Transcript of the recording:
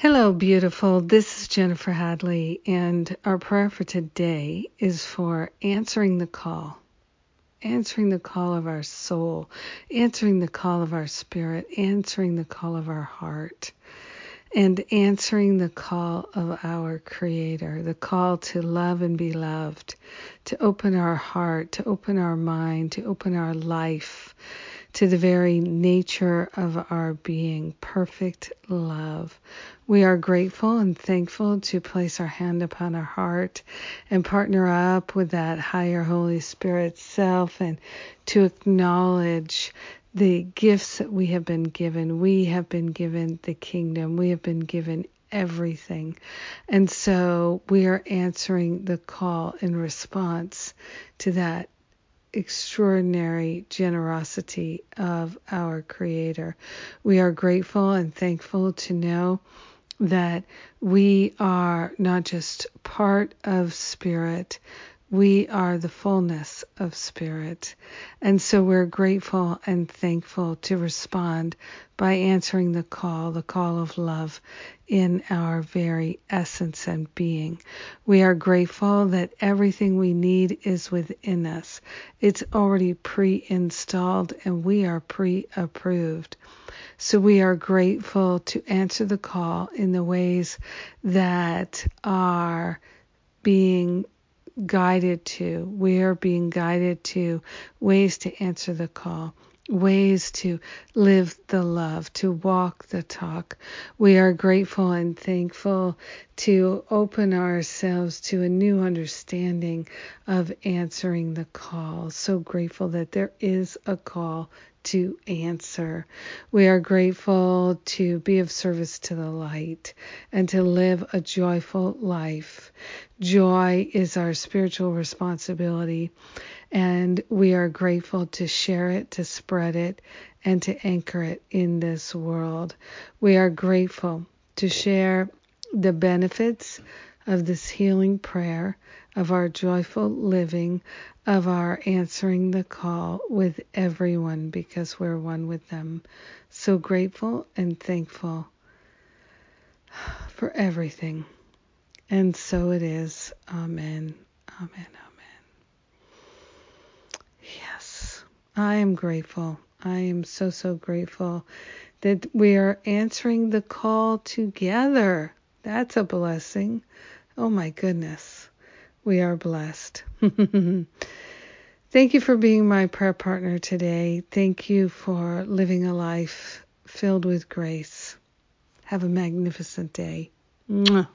Hello, beautiful. This is Jennifer Hadley, and our prayer for today is for answering the call, answering the call of our soul, answering the call of our spirit, answering the call of our heart, and answering the call of our Creator, the call to love and be loved, to open our heart, to open our mind, to open our life to the very nature of our being, perfect love. We are grateful and thankful to place our hand upon our heart and partner up with that higher Holy Spirit self and to acknowledge the gifts that we have been given. We have been given the kingdom. We have been given everything. And so we are answering the call in response to that extraordinary generosity of our Creator. We are grateful and thankful to know that we are not just part of Spirit, we are the fullness of Spirit. And so we're grateful and thankful to respond by answering the call, the call of love in our very essence and being. We are grateful that everything we need is within us. It's already pre installed and we are pre approved. So we are grateful to answer the call in the ways that are being guided to. We are being guided to ways to answer the call, ways to live the love, to walk the talk. We are grateful and thankful to open ourselves to a new understanding of answering the call. So grateful that there is a call to answer. We are grateful to be of service to the light and to live a joyful life. Joy is our spiritual responsibility, and we are grateful to share it, to spread it, and to anchor it in this world. We are grateful to share the benefits of this healing prayer, of our joyful living, of our answering the call with everyone because we're one with them. So grateful and thankful for everything. And so it is. Amen. Amen. Amen. Yes, I am grateful. I am so, so grateful that we are answering the call together. That's a blessing. Oh my goodness. We are blessed. Thank you for being my prayer partner today. Thank you for living a life filled with grace. Have a magnificent day. Mwah.